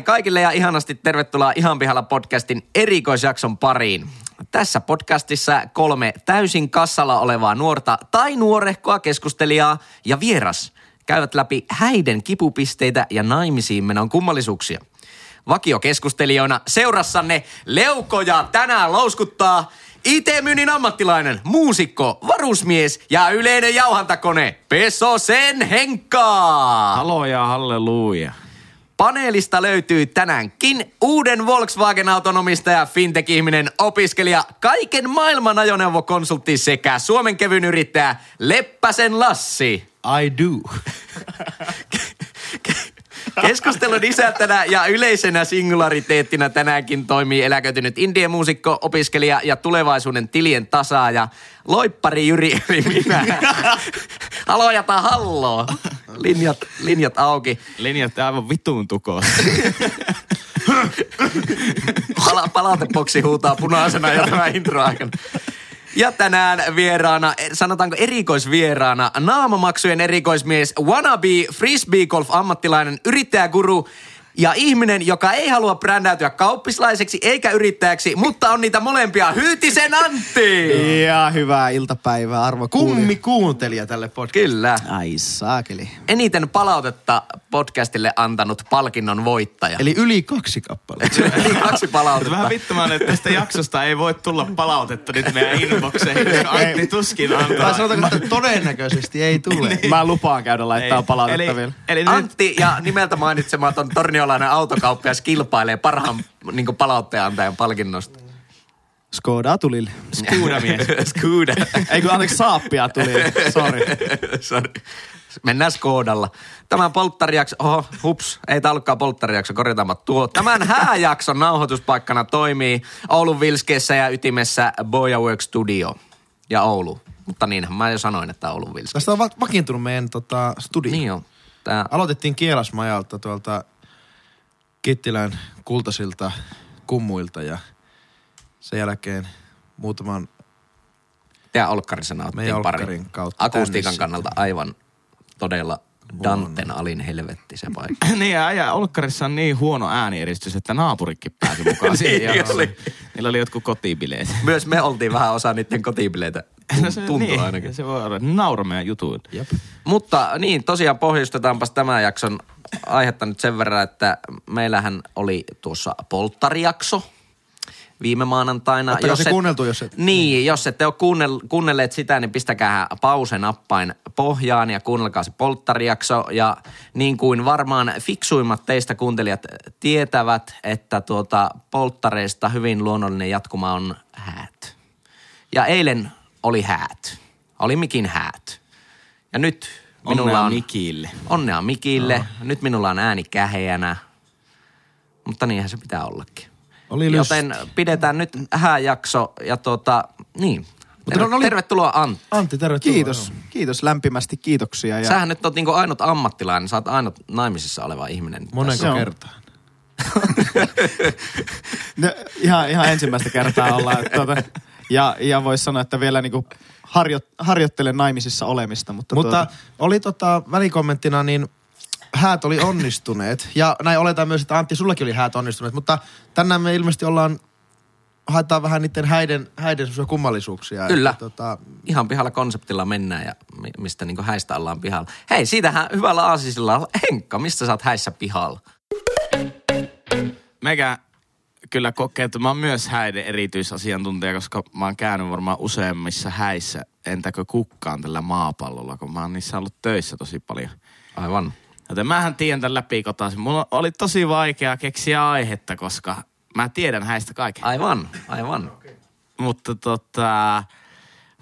Hei kaikille ja ihanasti tervetuloa Ihan pihalla podcastin erikoisjakson pariin. Tässä podcastissa kolme täysin kassalla olevaa nuorta tai nuorehkoa keskustelijaa ja vieras käyvät läpi häiden kipupisteitä ja naimisiin menon kummallisuuksia. Vakiokeskustelijoina seurassanne leukoja tänään louskuttaa IT-myynnin ammattilainen, muusikko, varusmies ja yleinen jauhantakone Pesosen Henkka. Halo ja halleluja. Paneelista löytyy tänäänkin uuden Volkswagen-auton omistaja, fintech-ihminen, opiskelija, kaiken maailman ajoneuvokonsultti sekä Suomen kevyn yrittäjä Leppäsen Lassi. I do. Keskustelun isäntänä ja yleisenä singulariteettina tänäänkin toimii eläköitynyt indie-muusikko, opiskelija ja tulevaisuuden tilien tasaaja Loippari Jyri eli minä. Halo tai halloo. Linjat, linjat auki. Linjat aivan vittuun tukoon. Pala- palautepoksi huutaa punaisena jo tämä intro aikana. Ja tänään vieraana, sanotaanko erikoisvieraana, naamamaksujen erikoismies, wannabe frisbee golf ammattilainen, yrittäjäguru ja ihminen, joka ei halua brändäytyä kauppislaiseksi eikä yrittäjäksi, mutta on niitä molempia. Hyytisen Antti! Ja hyvää iltapäivää, arvo Kummi kuuntelija tälle podcastille. Kyllä. Ai saakeli. Eniten palautetta podcastille antanut palkinnon voittaja. Eli yli kaksi kappaletta. Eli kaksi palautetta. vähän vittumaan, että tästä jaksosta ei voi tulla palautetta nyt meidän inboxeihin, Antti tuskin antaa. Tai sanotaanko, että todennäköisesti ei tule. Mä lupaan käydä laittaa Ei. palautetta eli, vielä. Eli nyt, Antti ja nimeltä mainitsematon torniolainen autokauppias kilpailee parhaan niin palautteen antajan palkinnosta. Skodaa tulille. Skuudamies. Skuda. Ei kun anteeksi saappia tuli. Sorry. Sorry. Mennään Skodalla. Tämän polttarijakso, oho, hups, ei tää ollutkaan polttarijakso, korjataanpa tuo. Tämän hääjakson nauhoituspaikkana toimii Oulun Vilskeessä ja ytimessä Boya Work Studio ja Oulu. Mutta niinhän mä jo sanoin, että Oulun Vilske. Tästä on va- vakiintunut meidän tota, studio. Niin on. Tää, Aloitettiin Kielasmajalta tuolta Kittilän kultasilta kummuilta ja sen jälkeen muutaman ja Olkkarissa nauttiin pari. Kautta Akustiikan kannalta aivan todella Danten alin helvetti se paikka. niin ja, ja Olkkarissa on niin huono äänieristys, että naapurikin pääsi mukaan siihen. Niin oli. Niillä oli jotkut kotibileet. Myös me oltiin vähän osa niiden kotibileitä. No se- Tuntuu niin, ainakin. Se voi olla. Naura meidän. Jep. Mutta niin, tosiaan pohjustetaanpas tämän jakson aihetta nyt sen verran, että meillähän oli tuossa polttarijakso viime maanantaina. Ottakaa se kuunneltu, jos et- Niin, jos ette ole kuunnell, kuunnelleet sitä, niin pistäkää pause-nappain pohjaan ja kuunnelkaa se polttarijakso. Ja niin kuin varmaan fiksuimmat teistä kuuntelijat tietävät, että tuota polttareista hyvin luonnollinen jatkuma on häät. Ja eilen oli häät. Oli mikin häät. Ja nyt minulla Onnea on... Mikille. Onnea Mikille. No. Nyt minulla on ääni käheänä. Mutta niinhän se pitää ollakin. Oli Joten pidetään nyt hääjakso ja tuota, niin. Mutta Terve, oli- tervetuloa Antti. Antti, tervetuloa. Kiitos. Kiitos lämpimästi. Kiitoksia. Ja Sähän nyt oot niinku ainut ammattilainen, sä oot ainut naimisissa oleva ihminen. Monenko kertaa? No, ihan, ihan ensimmäistä kertaa ollaan. että Tuota, ja, ja voisi sanoa, että vielä niinku harjo, harjoittelen naimisissa olemista. Mutta, Mutta tuota, oli tota, välikommenttina, niin häät oli onnistuneet. Ja näin oletaan myös, että Antti, sullakin oli häät onnistuneet. Mutta tänään me ilmeisesti ollaan, haetaan vähän niiden häiden, häiden kummallisuuksia. Kyllä. Että, tota, Ihan pihalla konseptilla mennään ja mi- mistä niinku häistä ollaan pihalla. Hei, siitähän hyvällä aasisilla. Henkka, mistä sä oot häissä pihalla? Meikä kyllä kokee, että mä oon myös häiden erityisasiantuntija, koska mä oon käynyt varmaan useimmissa häissä, entäkö kukkaan tällä maapallolla, kun mä oon niissä ollut töissä tosi paljon. Aivan. Joten mähän tiedän tämän läpikotaisin. Mulla oli tosi vaikea keksiä aihetta, koska mä tiedän häistä kaiken. Aivan, aivan. Mutta tota,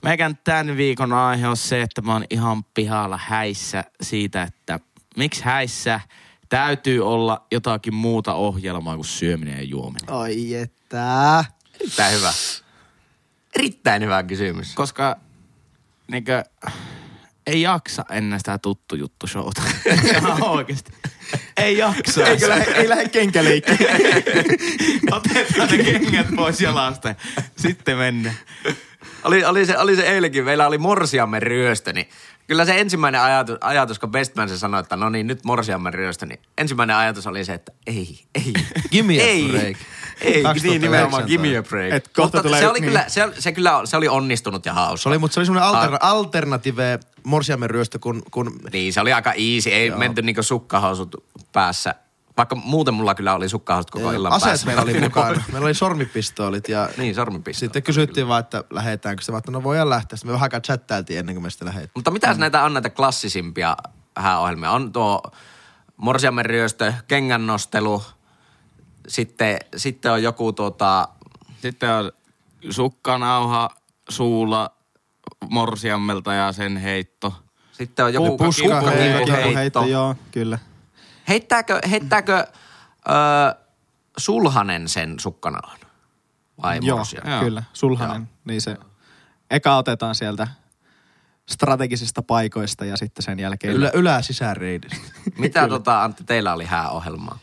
meikän tämän viikon aihe on se, että mä oon ihan pihalla häissä siitä, että miksi häissä täytyy olla jotakin muuta ohjelmaa kuin syöminen ja juominen. Ai että. Erittäin hyvä. Erittäin hyvä kysymys. Koska niinkö, ei jaksa ennen sitä tuttu juttu showta. Ihan oikeesti. Ei jaksa. Eikö lähde, ei lähde kenkäleikkiin. Otetaan ne kengät pois jalasta. ja Sitten mennään. Oli, oli, se, oli se eilenkin, meillä oli morsiamme ryöstö, niin kyllä se ensimmäinen ajatus, ajatus kun Bestman se sanoi, että no niin, nyt morsiamme ryöstö, niin ensimmäinen ajatus oli se, että ei, ei. Give me a ei, break. Ei, 2019. niin nimenomaan, give me a break. Et kohta Mutta tulee- se oli, niin. kyllä, se, se, kyllä, se oli onnistunut ja hauska. Se oli, mutta se oli semmoinen alter, alternative morsiamen ryöstö, kun, kun Niin, se oli aika easy. Ei Joo. menty niinku sukkahousut päässä. Vaikka muuten mulla kyllä oli sukkahousut koko illan aseet päässä. meillä oli mukana. Meillä oli sormipistoolit ja Niin, sormipistoolit. sitten kysyttiin vaan, että lähdetäänkö se, vaan, että no voidaan lähteä. Sitten me vähän aikaa chattailtiin ennen kuin me sitten lähdettiin. Mutta mitäs mm. näitä on näitä klassisimpia hääohjelmia? On tuo Morsiamen ryöstö, kengännostelu, sitten, sitten on joku tuota, Sitten on sukkanauha suulla morsiammelta ja sen heitto. sitten on joku Puska- heitto, heitto. heitto, joo, kyllä. Heittääkö, heittääkö ö, Sulhanen sen sukkanauhan? Vai Joo, morsian? Joo. kyllä. Sulhanen. Niin se eka otetaan sieltä strategisista paikoista ja sitten sen jälkeen... Ylä, ylä sisäreidistä. Mitä tota, Antti, teillä oli hääohjelmaa?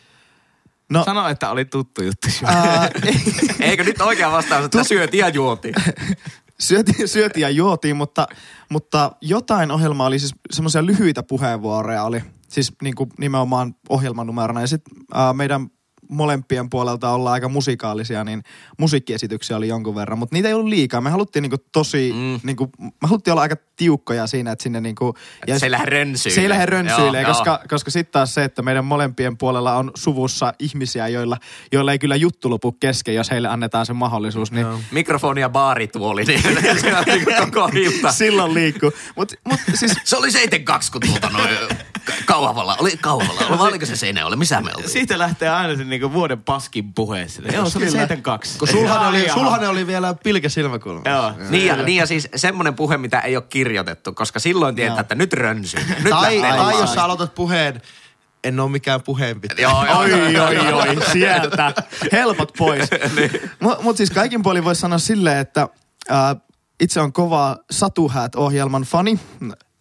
No, Sano, että oli tuttu juttu. ää, Eikö nyt oikea vastaus, että syötiin ja juotiin? syötiin, syötiin ja juotiin, mutta, mutta jotain ohjelmaa oli siis semmoisia lyhyitä puheenvuoroja oli. Siis niin kuin nimenomaan ohjelmanumerona. Ja sitten meidän molempien puolelta ollaan aika musikaalisia, niin musiikkiesityksiä oli jonkun verran. Mutta niitä ei ollut liikaa. Me haluttiin niinku tosi, Mm. niinku, me haluttiin olla aika tiukkoja siinä, että sinne niinku... Et se ei lähde rönsyille. Se ei lähde rönsyille, Joo, koska, koska sitten taas se, että meidän molempien puolella on suvussa ihmisiä, joilla, joilla ei kyllä juttu lopu kesken, jos heille annetaan se mahdollisuus. Niin Joo. Mikrofoni ja baarituoli, niin se on niinku koko ilta. silloin liikkuu. Mutta mut, siis Se oli 72, kun tuota noin Kauhavalla. Oli Kauhavalla. Vai oliko se Seinäjoella? Missä me oltiin? Siitä lähtee aina se niinku vuoden paskin puhe. Sitä. Joo, se oli Kyllä. 72. Kun sulhanen oli, Ai sulhanen oli vielä pilkä silmäkulma. Joo. Niin ja, niin ja siis semmoinen puhe, mitä ei ole kirjoitettu, koska silloin tietää, että nyt rönsyy. Nyt Tai, tai jos sä aloitat puheen, en ole mikään puheenpitäjä. Joo, joo. Oi, oi, oi, sieltä. Helpot pois. Mutta mut siis kaikin puolin voisi sanoa silleen, että itse on kova Satuhäät-ohjelman fani.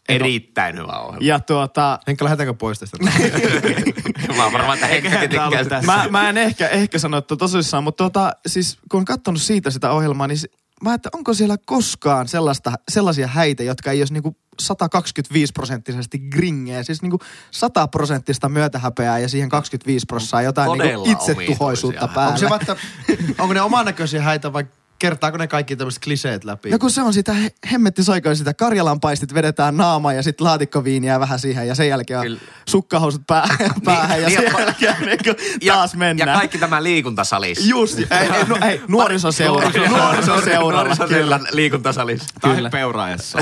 Erittäin hyvä ohjelma. Ja tuota, Henkka, lähdetäänkö pois tästä? Mä oon varmaan, että ollut tykkää. tässä. mä, mä en ehkä, ehkä sano, että tosissaan, mutta tuota, siis kun on katsonut siitä sitä ohjelmaa, niin mä että onko siellä koskaan sellaista, sellaisia häitä, jotka ei olisi niinku 125 prosenttisesti gringeä, siis niinku 100 prosenttista myötähäpeää ja siihen 25 prosenttia jotain Todella niinku itsetuhoisuutta päällä. Onko se vaikka, onko ne omanäköisiä häitä vai kertaako ne kaikki tämmöiset kliseet läpi? No kun se on sitä he- hemmetti soikoa sitä Karjalan paistit vedetään naama ja sitten laatikkoviiniä vähän siihen ja sen jälkeen on Kyllä. sukkahousut pää, päähän ja niin, sen ja- jälkeen niin Ja, taas mennään. ja kaikki tämä liikuntasalissa. Just, ei, ei, no, ei nuorisoseura. nuorisoseura, kyllä. liikuntasalissa. Tai Kyllä. peuraessa.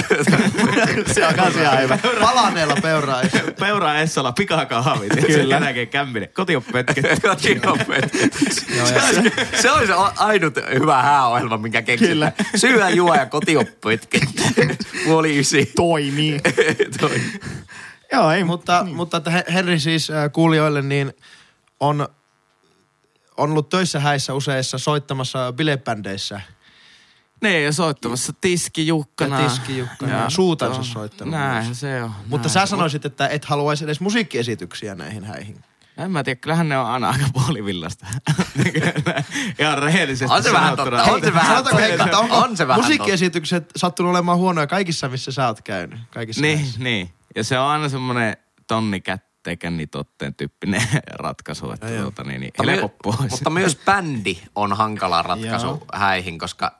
Se on kans ihan hyvä. Palaneella peuraissa. Peura Essola pikakahvit. Kyllä. Jälkeen kämminen. Koti on pötket. se, se se ainut hyvä hääohjelma, minkä keksin. Kyllä. Syö, juo ja kotioppuitkin. Puoli ysi. Toimii. Toi. Joo, ei, Mutta, niin. mutta Henri siis äh, kuulijoille niin on, on ollut töissä häissä useissa soittamassa bilebändeissä. Niin, ja soittamassa Tiski Jukkana. Ja Tiski Jukkana ja suutansa soittanut Näin myös. se on. Mutta näin. sä sanoisit, että et haluaisi edes musiikkiesityksiä näihin häihin. En mä tiedä, kyllähän ne on aina aika puolivillasta. Ihan rehellisesti On se vähän sanottuna. totta. On se vähän totta. Heikka, että onko On se vähän musiikkiesitykset sattunut olemaan huonoja kaikissa, missä sä oot käynyt? Kaikissa Niin, häissä. niin. Ja se on aina semmoinen tonni kätteikä totteen tyyppinen ratkaisu, että Ja tuota, niin, niin Mutta my- helppo pois. Mutta myös bändi on hankala ratkaisu Joo. häihin, koska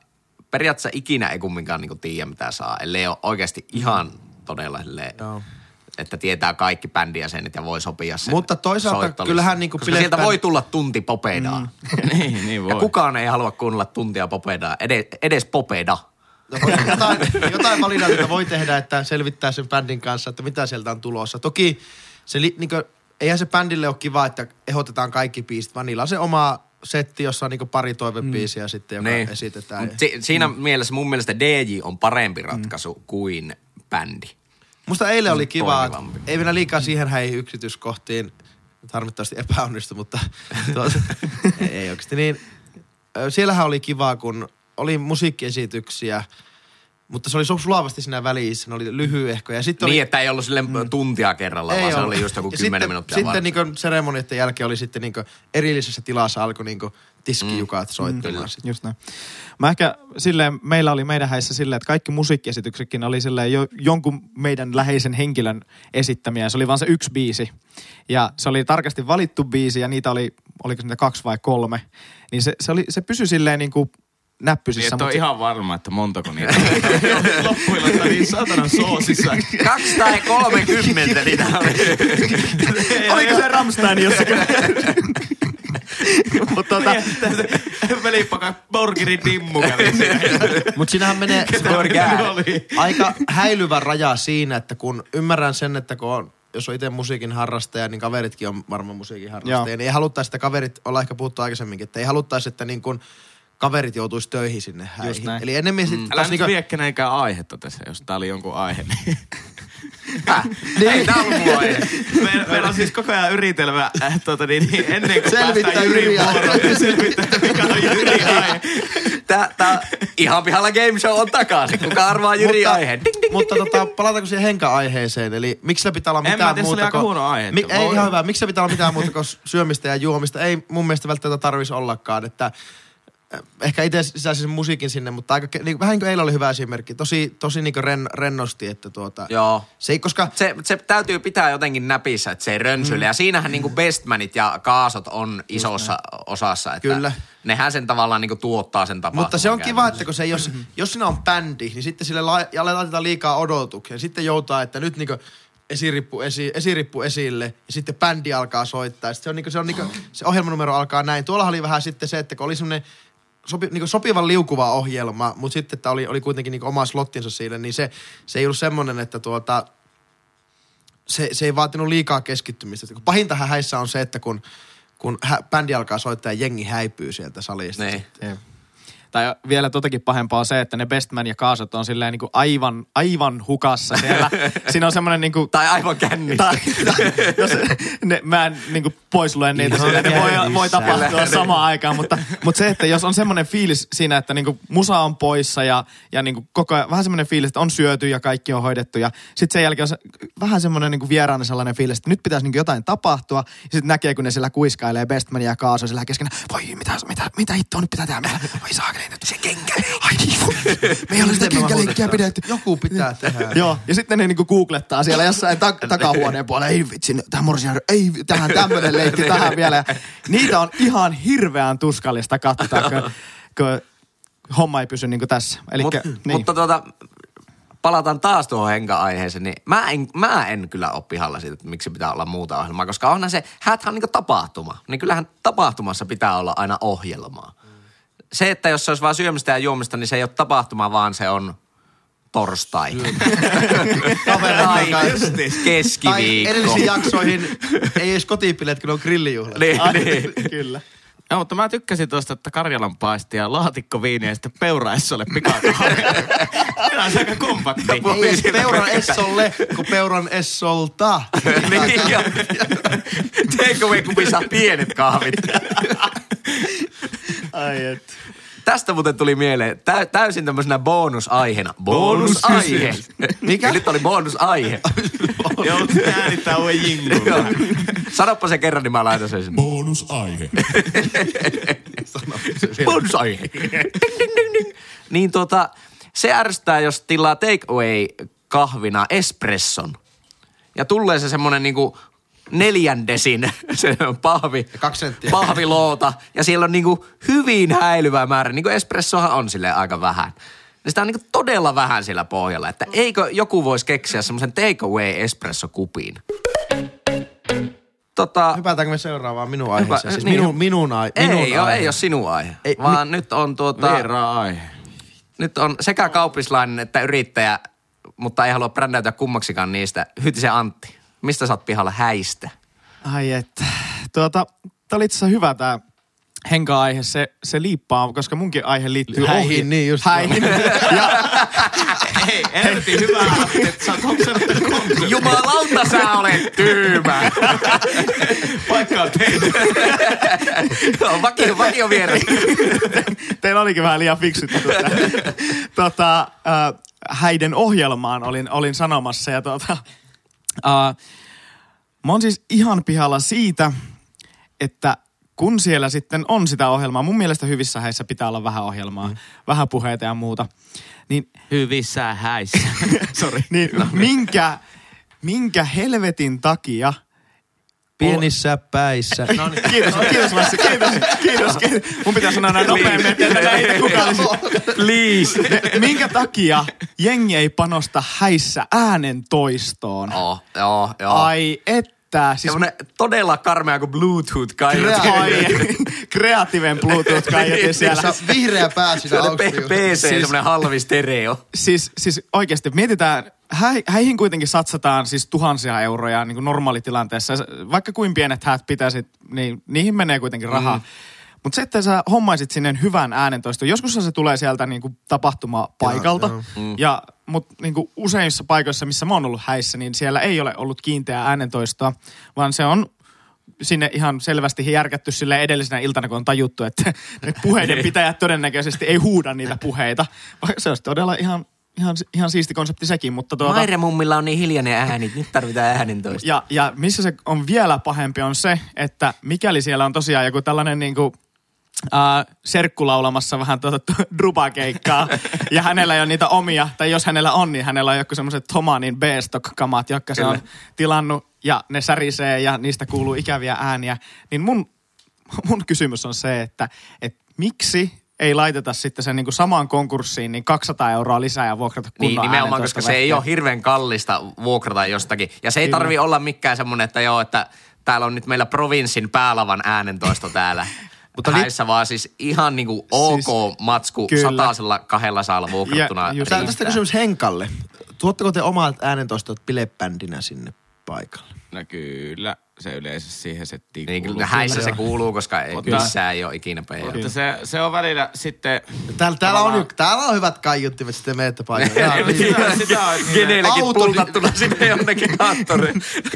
periaatteessa ikinä ei kumminkaan niinku tiedä, mitä saa, ellei ole oikeasti ihan todella silleen, Joo. Että tietää kaikki bändijäsenet ja voi sopia sen Mutta toisaalta kyllähän niinku Koska sieltä voi tulla tunti popedaa. Mm. niin, niin voi. Ja kukaan ei halua kuunnella tuntia popedaa, edes, edes popeda. jotain, jotain validaatiota voi tehdä, että selvittää sen bändin kanssa, että mitä sieltä on tulossa. Toki se, niin kuin, eihän se bändille ole kiva, että ehdotetaan kaikki biisit, vaan niillä on se oma setti, jossa on niin pari toivebiisiä mm. sitten, joka Niin. esitetään. Mut si- siinä mm. mielessä mun mielestä DJ on parempi ratkaisu mm. kuin bändi. Musta eilen oli kiva, ei mennä liikaa siihen häihin yksityiskohtiin, Nyt harmittavasti epäonnistui, mutta tuota, ei, ei oikeasti. Niin, siellähän oli kiva, kun oli musiikkiesityksiä Mutta se oli su- sulavasti siinä välissä, ne oli lyhyehkoja. Ja sitten oli, Niin, että ei ollut sille tuntia kerrallaan, vaan se ollut. oli just joku Ja 10 sitten, minuuttia Sitten niinku seremonioiden jälkeen oli sitten niinku erillisessä tilassa alkoi niinku tiskijukat Mm. soittamaan. sit. Just näin. Mä ehkä silleen, meillä oli meidän häissä silleen, että kaikki musiikkiesityksetkin oli silleen jo, jonkun meidän läheisen henkilön esittämiä. Se oli vaan se yksi biisi. Ja se oli tarkasti valittu biisi ja niitä oli, oliko se niitä kaksi vai kolme. Niin se, se, oli, se pysyi silleen niin kuin Niin, näppysissä. että on mutta- ihan varma, että montako niitä on. Loppuilla niin satanan soosissa. 230 niitä oli. Oliko se Ramstein jossakin? Mutta tota, Velipaka Borgerin dimmu kävi siinä. Mutta siinähän menee aika häilyvä raja siinä, että kun ymmärrän sen, että kun on, jos on itse musiikin harrastaja, niin kaveritkin on varmaan musiikin harrastajia, Joo. niin ei haluttaisi, että kaverit, ollaan ehkä puhuttu aikaisemminkin, että ei haluttaisi, että niin kun kaverit joutuisi töihin sinne häihin. Eli enemmän sitten Älä taas nyt niinku, vie kenenkään aihetta tässä, jos tää oli jonkun aihe. Niin. Ei tää ollut mulla aihe. Meillä, meillä on siis koko ajan yritelmä, äh, tuota, niin, niin, ennen kuin Selvittää päästään Jyrin vuoroon, niin selvittää, että mikä on Jyrin aihe. Tää, tää ihan pihalla game show on takaisin. Kuka arvaa Jyri mutta, aihe? Ding, ding. mutta tota, palataanko siihen henka-aiheeseen? Eli miksi pitää olla En mä mitään tiedä, se oli muuta aika kuin... huono aihe, Mi- ei ihan hyvä. Miksi pitää olla mitään muuta kuin syömistä ja juomista? Ei mun mielestä välttämättä tarvitsisi ollakaan. Että ehkä itse sisäisin musiikin sinne, mutta aika, niin, vähän niin kuin eilen oli hyvä esimerkki. Tosi, tosi niin kuin ren, rennosti, että tuota... Joo. Se ei, koska Se, se täytyy pitää jotenkin näpissä, että se ei rönsyile. Mm. Ja siinähän niinku bestmanit ja kaasot on isossa osassa. Että Kyllä. Nehän sen tavallaan niinku tuottaa sen tapahtuman. Mutta se on kiva, että kun se, jos, jos siinä on bändi, niin sitten sille la- laitetaan liikaa odotuksia. Sitten joutaa, että nyt niinku esirippu, esi, esirippu esille ja sitten bändi alkaa soittaa. Sitten se, on niinku, se, on niinku, se ohjelmanumero alkaa näin. Tuolla oli vähän sitten se, että kun oli semmoinen sopi, niinku sopivan liukuva ohjelma, mutta sitten että oli, oli kuitenkin niinku oma slottinsa sille, niin se, se ei ollut semmoinen, että tuota, se, se ei vaatinut liikaa keskittymistä. Kun Pahintahan häissä on se, että kun, kun hä, bändi alkaa soittaa ja jengi häipyy sieltä salista. Niin. Tai vielä totakin pahempaa on se, että ne Bestman ja Kaasot on silleen niin kuin aivan, aivan hukassa siellä. Siinä on semmoinen niin kuin, Tai aivan kännissä. tai, tai, jos ne, mä en niin kuin pois luen niitä Ihan silleen, ne voi, voi tapahtua samaan aikaan, mutta, mutta se, että jos on semmoinen fiilis siinä, että niin kuin musa on poissa ja, ja niin kuin koko ajan, vähän semmoinen fiilis, että on syöty ja kaikki on hoidettu ja sitten sen jälkeen on se, vähän semmoinen niin kuin vierainen sellainen fiilis, että nyt pitäisi niin kuin jotain tapahtua ja sitten näkee, kun ne siellä kuiskailee Bestmania ja Kaasoa siellä kesken, voi mitä, mitä, mitä hittoa nyt pitää tehdä voi saakeli nyt se kenkäleikki. Ai niin, me ei ole sitä kenkäleikkiä pidetty. Joku pitää tehdä. Joo, ja sitten ne niinku googlettaa siellä jossain ta- takahuoneen puolella, ei vitsi, tähän morsian, ei tähän tämmönen leikki tähän vielä. Ja niitä on ihan hirveän tuskallista katsoa, kun, kun homma ei pysy niinku tässä. Elikkä, Mut, niin. Mutta tuota, palataan taas tuohon henka-aiheeseen, niin mä en, mä en kyllä ole pihalla siitä, että miksi pitää olla muuta ohjelmaa, koska onhan se, häthän on niin tapahtuma. Niin kyllähän tapahtumassa pitää olla aina ohjelmaa. Se, että jos se olisi vain syömistä ja juomista, niin se ei ole tapahtuma, vaan se on torstai. tai Tai keskiviikko. edellisiin jaksoihin ei edes kotipileet, kun on grillijuhlat. Niin, Ai, niin. Kyllä. Joo, mutta mä tykkäsin tuosta, että Karjalan paisti ja laatikko viiniä ja sitten peura Essolle pikakahvia. Tämä on aika kompakti. Ei edes peuran Essolle, kun peuran Essolta. niin jo. Take away kupissa pienet kahvit. Ai et. Tästä muuten tuli mieleen tä- täysin tämmöisenä bonusaiheena. Bonusaihe. Mikä? Nyt oli bonusaihe. Joo, äänittää uuden jingun. Sanoppa se kerran, niin mä laitan sen sinne. Bonusaihe. Bonusaihe. Ding, ding, ding, ding. Niin tota, se ärsyttää, jos tilaa take away kahvina espresson. Ja tulee se semmonen niinku neljän desin se on pahvi, Ja kaksi senttiä. pahviloota. Ja siellä on niinku hyvin häilyvä määrä. Niinku espressohan on sille aika vähän. Ja sitä on niinku todella vähän siellä pohjalla. Että eikö joku voisi keksiä semmoisen take away espresso-kupin? Tota, Hypätäänkö me seuraavaan minun aiheeseen? Siis niin. minun, minun, ai, minun ei, ole, aihe. ei ole sinun aihe. Ei, vaan nyt on tuota, aihe. nyt on sekä kauppislainen että yrittäjä, mutta ei halua brändäytyä kummaksikaan niistä. Hytisen Antti, mistä sä oot pihalla häistä? Ai et. Tuota, tää oli itse asiassa hyvä tää henka-aihe, se, se liippaa, koska munkin aihe liittyy Häihin, ohi. niin just. Häihin. ja, Hei, helvetin hyvä että sä oot. Jumalauta sä olet tyhmä! Paikka on tehty. Joo, vakio, vakio vieras. Teillä olikin vähän liian fiksut tota, äh, häiden ohjelmaan olin, olin sanomassa ja tota, äh, mä oon siis ihan pihalla siitä, että kun siellä sitten on sitä ohjelmaa, mun mielestä hyvissä häissä pitää olla vähän ohjelmaa, mm. vähän puheita ja muuta, niin, Hyvissä häissä. Sori. niin minkä, minkä helvetin takia Pienissä päissä. No niin. Kiitos, kiitos kiitos, kiitos, kiitos. Mun pitää sanoa näin nopeammin, että näitä kukaan olisi. Please. Ne- Minkä takia jengi ei panosta häissä äänen toistoon? Joo, joo, joo. Ai että, siis Semmoinen todella karmea kuin bluetooth kaiut. ai, kreatiiven Bluetooth-kaiutin siellä. Siellä vihreä pää siinä Semmoinen auki. PC, Siis- semmoinen halvi stereo. Siis, siis oikeasti mietitään, hä, häihin kuitenkin satsataan siis tuhansia euroja niin kuin normaalitilanteessa. Vaikka kuin pienet häät pitäisit, niin niihin menee kuitenkin rahaa. Mm. Mutta se, että sä hommaisit sinne hyvän äänentoiston, joskus se tulee sieltä niin kuin tapahtumapaikalta. Joo, joo. Ja, mutta niin kuin useimmissa paikoissa, missä mä oon ollut häissä, niin siellä ei ole ollut kiinteää äänentoistoa, vaan se on sinne ihan selvästi järkätty sille edellisenä iltana, kun on tajuttu, että ne puheiden pitäjät todennäköisesti ei huuda niitä puheita. Se olisi todella ihan, ihan, ihan siisti konsepti sekin, mutta tuota... Maire mummilla on niin hiljainen ääni, nyt tarvitaan äänentoista. Ja, ja missä se on vielä pahempi on se, että mikäli siellä on tosiaan joku tällainen niin kuin, Uh, serkku laulamassa vähän tuota drupakeikkaa ja hänellä ei ole niitä omia, tai jos hänellä on, niin hänellä on joku semmoiset Tomanin B-stock-kamat, jotka se on tilannut ja ne särisee ja niistä kuuluu ikäviä ääniä. Niin mun, mun kysymys on se, että, että miksi ei laiteta sitten sen niin kuin samaan konkurssiin niin 200 euroa lisää ja vuokrata kunnon Niin, nimenomaan, koska se ei ole hirveän kallista vuokrata jostakin. Ja se ei tarvi olla mikään semmoinen, että joo, että täällä on nyt meillä provinssin päälavan äänentoisto täällä. Mutta häissä vaan siis ihan niinku ok Siis- matsku kyllä. satasella kahdella saalla vuokrattuna. Ja just-. Tästä kysymys Henkalle. Tuotteko te omat äänentoistot bilebändinä sinne paikalle? No kyllä, se yleensä siihen settiin Niin kuuluu. häissä se kuuluu, koska ei, Mutta- ei ole ikinä peijaa. Mutta se, se on välillä sitten... Täällä, täällä, on, Tavallaan- ju- täällä on hyvät kaiuttimet, sitten niillä- Kenellekin Auto- pultattuna sinne jonnekin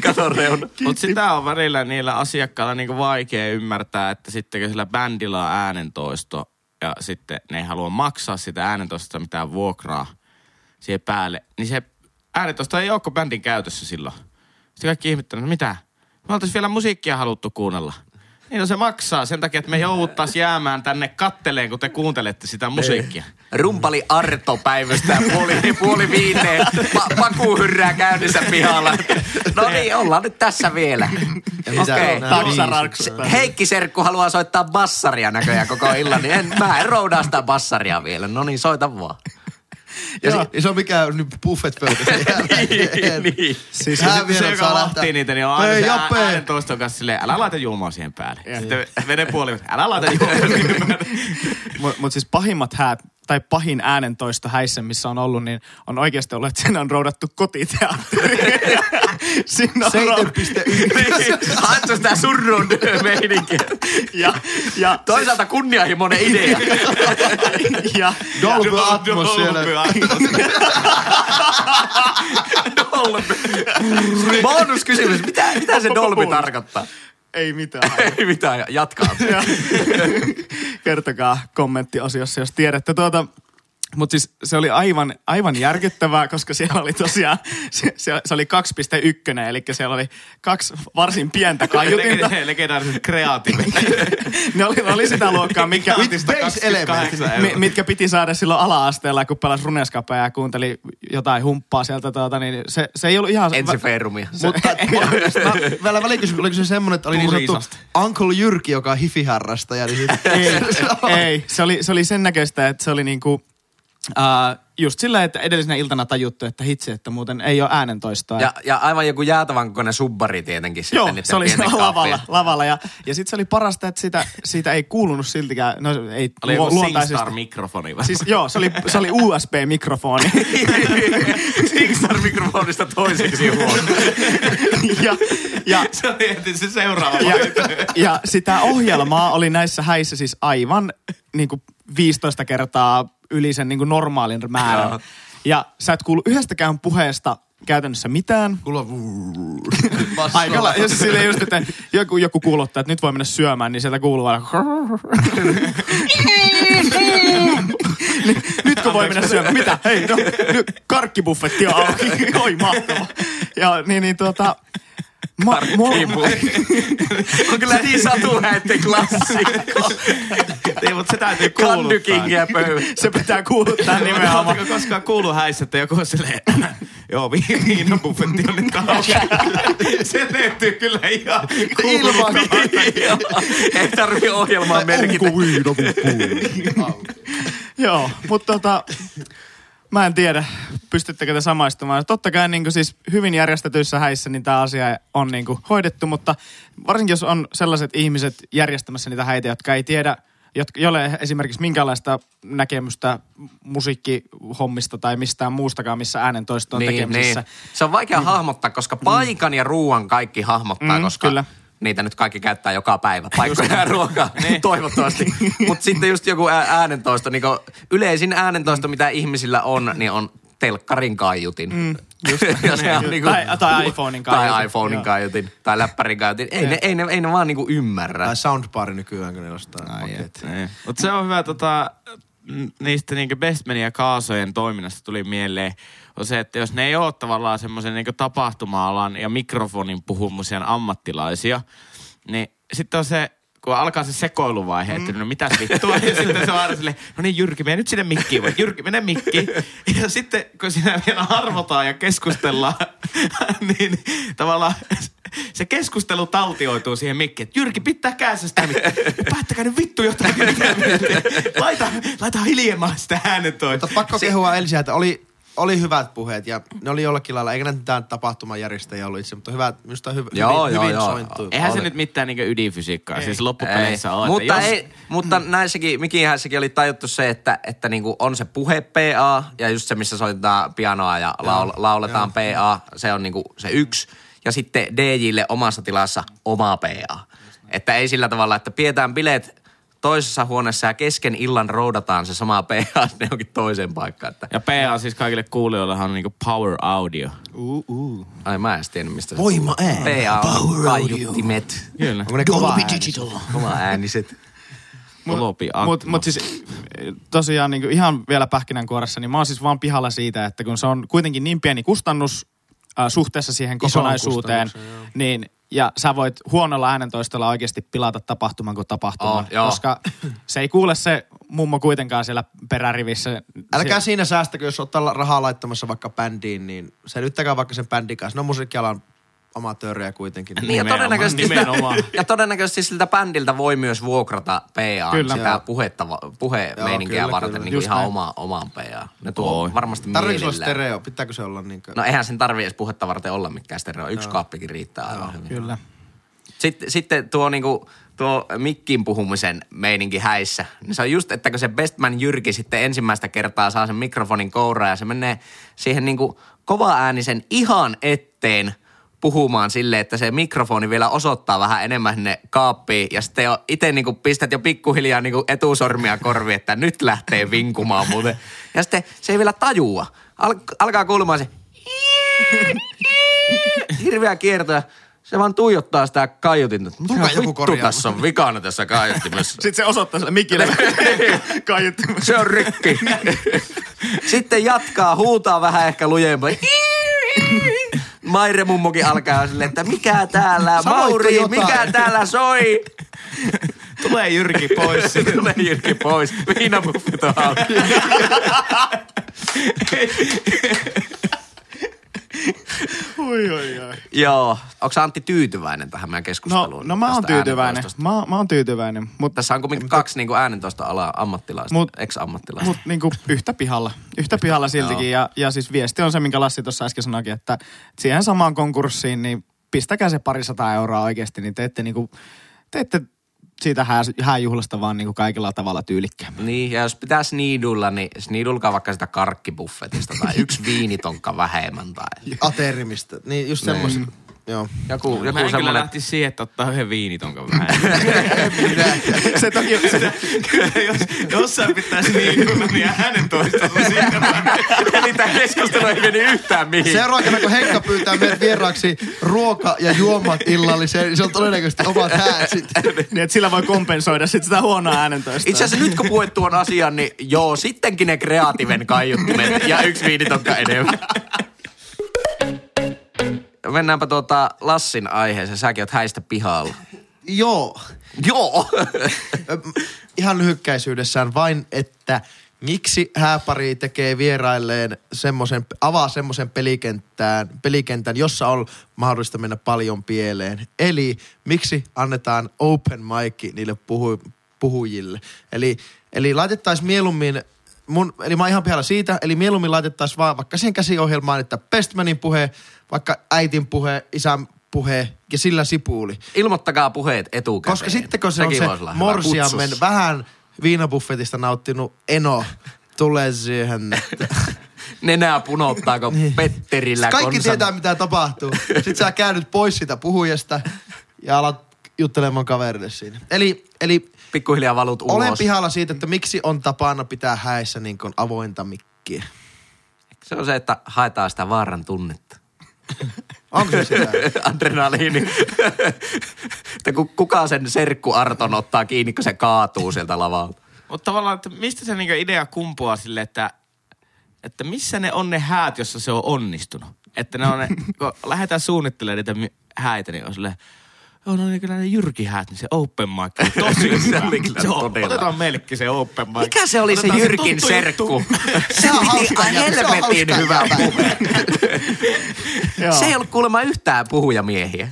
katon reuna. Mutta sitä on välillä niillä asiakkailla niinku vaikea ymmärtää, että sitten kun sillä bändillä on äänentoisto ja sitten ne ei halua maksaa sitä äänentoistosta mitään vuokraa siihen päälle, niin se äänentoisto ei ole bändin käytössä silloin. Sitten kaikki ihmettelevät, no mitä? Me oltaisiin vielä musiikkia haluttu kuunnella. Niin no se maksaa sen takia, että me jouduttaisiin jäämään tänne katteleen, kun te kuuntelette sitä musiikkia. Rumpali Arto päivystää puoli, puoli viiteen. Pa- Paku hyrrää käynnissä pihalla. No niin, ollaan nyt tässä vielä. Okei. raksuttaa. Heikki Serkku haluaa soittaa bassaria näköjään koko illan, niin en, mä en roudaa sitä bassaria vielä. No niin, soita vaan. Ja se, se on mikään nyt buffet-pöytä. sen jälkeen. niin. Siis Ja Hää sitten se, vielä joka lähteä. niitä, niin on aina Hei, se Joppe! äänentoiston kanssa silleen, älä laita julmaa siihen päälle. Sitten veden puoli, älä laita julmaa siihen päälle. Mutta mut siis pahimmat häät, tai pahin äänentoisto häissä, missä on ollut, niin on oikeasti ollut, että sinne on roudattu kotiteatteriin. On rou- 7,1. Haettu sitä surrun meininkiä. ja, ja, Toisaalta kunnianhimoinen idea. ja, Dolby Atmos siellä. Dolby Atmos. Bonuskysymys, mitä, mitä se Dolby tarkoittaa? Ei mitään. Ei mitään, jatkaa. Ja- Kertokaa kommenttiosiossa, jos tiedätte. Tuota, mutta siis se oli aivan, aivan järkyttävää, koska siellä oli tosiaan, se, se, se oli 2.1, eli siellä oli kaksi varsin pientä kaiutinta. Legendaariset kreatiivit. ne, oli, ne oli sitä luokkaa, mikä, With bass element. mi, mitkä piti saada silloin ala-asteella, kun pelasi runeskapea ja kuunteli jotain humppaa sieltä. Tuota, niin se, se ei ollut ihan... Ensi Ferumia. Mutta vielä välikysymys, oliko se semmoinen, että oli niin sanottu. Uncle Jyrki, joka on hifiharrastaja. Niin ei, ei. Se oli, se oli sen näköistä, että se oli niinku... Uh, just sillä, että edellisenä iltana tajuttu, että hitsi, että muuten ei ole äänentoistoa. Ja, ja aivan joku jäätävän kokoinen subbari tietenkin sitten. Joo, se oli lavalla, lavalla ja, ja sitten se oli parasta, että sitä, siitä ei kuulunut siltikään, no ei Oli lu- joku luontaisesti. SingStar-mikrofoni. vai? Siis joo, se oli, se oli USB-mikrofoni. SingStar-mikrofonista toiseksi huono. ja, ja, Se oli heti se seuraava ja, ja sitä ohjelmaa oli näissä häissä siis aivan niin kuin 15 kertaa yli sen niin kuin normaalin määrän. Joo. Ja sä et kuulu yhdestäkään puheesta käytännössä mitään. Kuuluu Aika la- jos sille just, että joku, joku kuuluttaa, että nyt voi mennä syömään, niin sieltä kuuluu aina... Niin, Nytkö voi mennä syömään? Mitä? Hei, no, nyt karkkibuffetti on auki. Oi, mahtava. Ja niin, niin tuota... Ma, Kipu. on kyllä niin satuhäitten klassikko. Ei, mutta se täytyy kuuluttaa. Kandykingiä pöydä. se pitää kuuluttaa nimenomaan. Oletteko koskaan kuullut häissä, että joku on silleen, joo, vi- viinabuffetti on nyt auki. se löytyy kyllä ihan Ilman. Ei tarvi ohjelmaa merkitä. Joo, mutta tota, mä en tiedä, pystyttekö te samaistumaan. Totta kai niin siis hyvin järjestetyissä häissä niin tämä asia on niin hoidettu, mutta varsinkin jos on sellaiset ihmiset järjestämässä niitä häitä, jotka ei tiedä, jotka, jolle esimerkiksi minkälaista näkemystä musiikkihommista tai mistään muustakaan, missä äänentoisto on tekemisissä. Niin. Se on vaikea hahmottaa, koska paikan ja ruuan kaikki hahmottaa, Mm, koska kyllä. Niitä nyt kaikki käyttää joka päivä. Paikkoja ja ruokaa, toivottavasti. Mutta sitten just joku ää- äänentoisto, niin yleisin äänentoisto, mitä ihmisillä on, niin on telkkarin kaiutin. Mm, just. on niinku, Tai- tai iPhonein kaiutin. Tai iPhonein kaiutin. Tai läppärin kaiutin. Ei ne, ei, ne, ei ne vaan niinku ymmärrä. Tai soundbari nykyään, kun ne ostaa paketti. Mutta se on hyvä, tota, niistä niinku Bestmanin ja Kaasojen toiminnasta tuli mieleen, on se, että jos ne ei ole tavallaan semmoisen niinku tapahtuma-alan ja mikrofonin puhumisen ammattilaisia, niin sitten on se, kun alkaa se sekoiluvaihe, että no mitäs vittua, ja sitten se on aina silleen, no niin Jyrki, mene nyt sinne mikkiin, vai Jyrki, mene mikkiin. Ja sitten kun siinä vielä arvotaan ja keskustellaan, niin tavallaan se keskustelu taltioituu siihen mikkiin, että Jyrki, pitää käänssä sitä mikkiä. Päättäkää nyt vittu jotain. laita, laita hiljemmaa sitä äänentoista. Mutta pakko kehua Elsiä, että oli, oli hyvät puheet ja ne oli jollakin lailla, eikä näitä mitään tapahtuman järjestäjä ollut itse, mutta hyvät, minusta hyvä, Joo, hyvin, joo, hyvin joo. sointu. Eihän se Oli. nyt mitään niinku ydinfysiikkaa, siis loppupeleissä on. mutta, jos, ei, mutta näissäkin, Mikihäissäkin oli tajuttu se, että, että niinku on se puhe PA ja just se, missä soitetaan pianoa ja laul, lauletaan PA, se on niinku se yksi. Ja sitten DJille omassa tilassa oma PA. Että ei sillä tavalla, että pidetään bileet toisessa huoneessa ja kesken illan roudataan se sama PA sinne johonkin toiseen paikkaan. Että, Ja PA siis kaikille kuulijoillehan on niinku power audio. Uh, uh. ai mä en tiennyt, mistä se Voima ääni. PA on kaiuttimet, Kyllä. Onko ne kova ääni? oma ääniset. Mutta mut siis eh, tosiaan niin ihan vielä pähkinänkuoressa, niin mä oon siis vaan pihalla siitä, että kun se on kuitenkin niin pieni kustannus äh, suhteessa siihen kokonaisuuteen, niin ja sä voit huonolla äänentoistolla oikeasti pilata tapahtuman kuin tapahtuman, Oh, joo. koska se ei kuule se mummo kuitenkaan siellä perärivissä. Älkää siinä säästäkö, jos ottaa rahaa laittamassa vaikka bändiin, niin säilyttäkää vaikka sen bändin kanssa. Ne on musiikkialan amatöörejä kuitenkin. Niin ja Nimenomaan, todennäköisesti, sitä, ja todennäköisesti siltä bändiltä voi myös vuokrata PA Kyllä. sitä Joo. puhetta, puhemeininkiä Joo, kyllä, varten kyllä. niin kuin Just ihan näin. oma, omaan PA. Ne tuo Oi. varmasti Tarviiko olla stereo? Pitääkö se olla niin kuin... No eihän sen tarvi edes puhetta varten olla mikään stereo. Yksi kaappikin riittää aivan hyvin. Kyllä. Sitten, sitten tuo, niinku, tuo mikkin puhumisen meininki häissä, niin se on just, että kun se Bestman Jyrki sitten ensimmäistä kertaa saa sen mikrofonin kouraan ja se menee siihen niinku kova äänisen ihan etteen puhumaan silleen, että se mikrofoni vielä osoittaa vähän enemmän sinne kaappiin ja sitten jo itse niinku pistät jo pikkuhiljaa niinku etusormia korviin, että nyt lähtee vinkumaan muuten. Ja sitten se ei vielä tajua. Al- alkaa kuulumaan se hirveä kierto ja se vaan tuijottaa sitä kaiutinta. Kuka joku vittu tässä on vikana tässä kaiuttimessa? Sitten se osoittaa sille mikille kaiuttimessa. se on rikki. Sitten jatkaa, huutaa vähän ehkä lujempaa. Maire mummokin alkaa silleen, että mikä täällä, Sanoitko Mauri, jotain? mikä täällä soi? Tulee Jyrki pois. Tulee Jyrki pois, viinapuffit on auki. Oi, oi, oi. Joo, onko Antti tyytyväinen tähän meidän No, keskusteluun? no mä oon tyytyväinen. Mä, mä oon tyytyväinen. Mutta Tässä on kuitenkin kaksi niinku äänentoista alaa ammattilaista, Mut- ex-ammattilaista. Mutta niinku yhtä pihalla. Yhtä pihalla siltikin. ja, ja siis viesti on se, minkä Lassi tuossa äsken sanoikin, että siihen samaan konkurssiin, niin pistäkää se parisataa euroa oikeasti, niin teette niinku, teette siitä hää, hääjuhlasta vaan niinku kaikilla tavalla tyylikkää. Niin, ja jos pitää sniidulla, niin sniidulkaa vaikka sitä karkkibuffetista tai yksi viinitonkka vähemmän tai... Aterimista. Niin just semmoista. Joo. Joku, Joku joku mä en kyllä semmoinen... lähti siihen, että ottaa yhden viinitonkan vähän. Se toki, se, jos, jos sä pitäisi niin juhla, niin hänen siinä. Eli tämä keskustelu ei meni yhtään mihin. Seuraavana kerran, kun Henkka pyytää meidät vieraaksi ruoka- ja juomat illalliseen, niin se on todennäköisesti omat häät sitten. niin että sillä voi kompensoida sit sitä huonoa äänentoista. Itse asiassa nyt kun puhuit tuon asian, niin joo, sittenkin ne kreatiiven kaiuttimet ja yksi viinitokka enemmän. Mennäänpä tuota Lassin aiheeseen. Säkin oot häistä pihalla. Joo. Joo. Ihan lyhykkäisyydessään vain, että miksi hääpari tekee vierailleen semmoisen, avaa semmoisen pelikentän, pelikentän, jossa on mahdollista mennä paljon pieleen. Eli miksi annetaan open mic niille puhu, puhujille. Eli, eli laitettaisiin mieluummin mun, eli mä oon ihan pihalla siitä, eli mieluummin laitettaisiin vaan vaikka siihen käsiohjelmaan, että Bestmanin puhe, vaikka äitin puhe, isän puhe ja sillä sipuuli. Ilmoittakaa puheet etukäteen. Koska sitten kun se on Sekin voisi se kutsus. vähän viinabuffetista nauttinut eno tulee siihen. että- Nenää punottaako Petterillä Kaikki konsan- tietää mitä tapahtuu. Sitten sä käännyt pois sitä puhujasta ja alat juttelemaan kaverille siinä. Eli, eli Pikkuhiljaa valut ulos. olen pihalla siitä, että miksi on tapana pitää häissä niin kuin avointa mikkiä. Se on se, että haetaan sitä vaaran tunnetta. Onko se sitä? Adrenaliini. että ku- kuka sen serkku Arton ottaa kiinni, kun se kaatuu sieltä lavalta. Mutta tavallaan, että mistä se niinku idea kumpuaa sille, että, että missä ne on ne häät, jossa se on onnistunut? Että ne on ne, kun lähdetään suunnittelemaan niitä mi- häitä, niin on silleen, Joo, no niin kyllä ne jyrkihäät, niin se open mic on tosi Se hyvä. oli kyllä Se on- todella. Otetaan meillekin se open mic. Mikä se oli se Otetaan Jyrkin tuttu serkku? Se on piti hauska se helvetin hauska hyvä puhe. Se ei ollut kuulemma yhtään puhujamiehiä.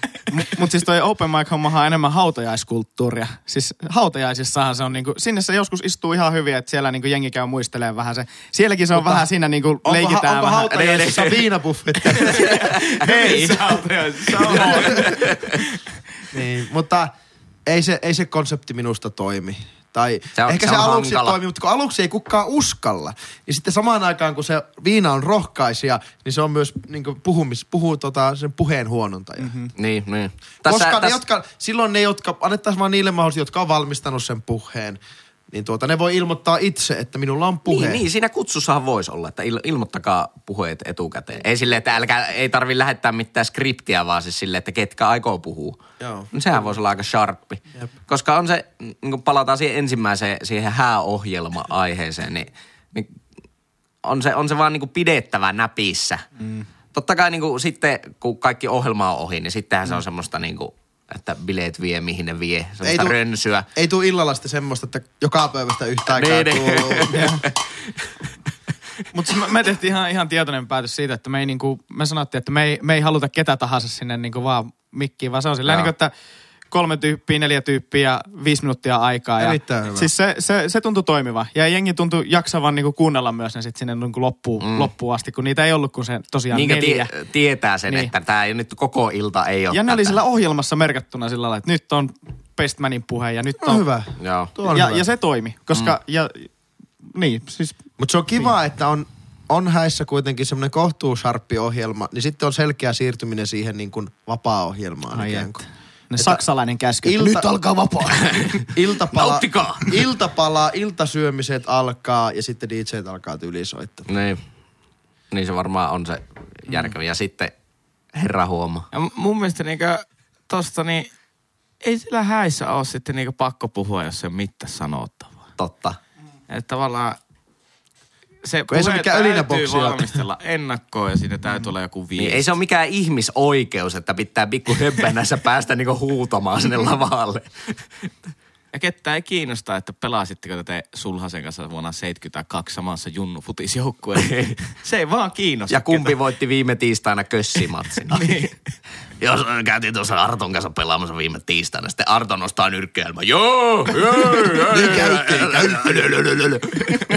Mutta siis toi open mic hommahan on enemmän hautajaiskulttuuria. Siis hautajaisissahan se on niinku, sinne se joskus istuu ihan hyvin, että siellä niinku jengi käy muistelemaan vähän se. Sielläkin se on vähän siinä niinku Onko, leikitään onko vähän. hautajaisissa viinabuffetti? Ei. Se on- se on- niin, mutta ei se, ei se konsepti minusta toimi. Tai Se on- ehkä se se, aluksi hankala. toimi, mutta kun aluksi ei kukaan uskalla, niin sitten samaan aikaan kun se viina on rohkaisija, niin se on myös niin puhumis, puhuu tota, sen puheen huonontaja. Mm-hmm. Niin, niin. Koska ne, jotka, silloin ne, jotka, annettaisiin vaan niille mahdollisuus, jotka on valmistanut sen puheen, niin tuota, ne voi ilmoittaa itse, että minulla on puhe. Niin, niin, siinä kutsussahan voisi olla, että il, ilmoittakaa puheet etukäteen. Ei silleen, että älkää, ei tarvi lähettää mitään skriptiä, vaan siis silleen, että ketkä aikoo puhua. Joo. No sehän voisi olla aika sharppi. Jep. Koska on se, niin kun palataan siihen ensimmäiseen, siihen hääohjelma-aiheeseen, niin, niin on, se, on se vaan niin kuin pidettävä näpissä. Mm. Totta kai niin kuin sitten, kun kaikki ohjelma on ohi, niin sittenhän mm. se on semmoista niin kuin, että bileet vie, mihin ne vie. Semmoista tuu- rönsyä. Ei tule illalla sitten semmoista, että joka päivästä yhtä aikaa Niin, niin. Mutta siis me, me tehtiin ihan, ihan tietoinen päätös siitä, että me ei niinku, me sanottiin, että me ei, me ei haluta ketä tahansa sinne niinku vaan mikkiin, vaan se on sillä niinku, että kolme tyyppiä, neljä tyyppiä ja viisi minuuttia aikaa. Ja Erittäin hyvä. Siis se, se, se tuntui toimiva. Ja jengi tuntui jaksavan niinku kuunnella myös ne sit sinne niinku loppuun, mm. loppuun asti, kun niitä ei ollut kuin se tosiaan Niinkö neljä. tie, tietää sen, Niin. että tämä ei nyt koko ilta ei ole Ja ne oli tätä. sillä ohjelmassa merkattuna sillä lailla, että nyt on Bestmanin puhe ja nyt On on... hyvä. Joo. Tuo on Ja, hyvä. ja se toimi, koska... Mm. Ja, niin, siis Mutta se on kiva, niin. että on, on häissä kuitenkin semmoinen kohtuusharppi ohjelma, niin sitten on selkeä siirtyminen siihen niin kuin vapaa-ohjelmaan Ai ikään että. kuin. Ne saksalainen käsky. Ilta- Nyt alkaa vapaa. Iltapala, Nauttikaa! iltapala, iltasyömiset alkaa ja sitten DJt alkaa tyylisoittaa. Niin. niin se varmaan on se järkevä. Ja sitten herra huoma. Ja mun mielestä niinkö tosta niin, ei sillä häissä ole sitten niinkö pakko puhua, jos ei ole mitään sanottavaa. Totta. Että tavallaan se Kun ei se puhe mikään täytyy ölinäboksi ole. valmistella ennakkoon ja siinä täytyy olla joku viesti. Niin, ei se ole mikään ihmisoikeus, että pitää pikku höppänässä päästä niinku huutamaan sinne lavalle. Ja ketään ei kiinnosta, että pelasitteko te Sulhasen kanssa vuonna 72 samassa Junnu futisjoukkueessa. se ei vaan kiinnosta. Ja kumpi voitti viime tiistaina kössimatsin. Niin. Jos käytiin tuossa Arton kanssa pelaamassa viime tiistaina, sitten Arto nostaa nyrkkeelmä. Joo. Niin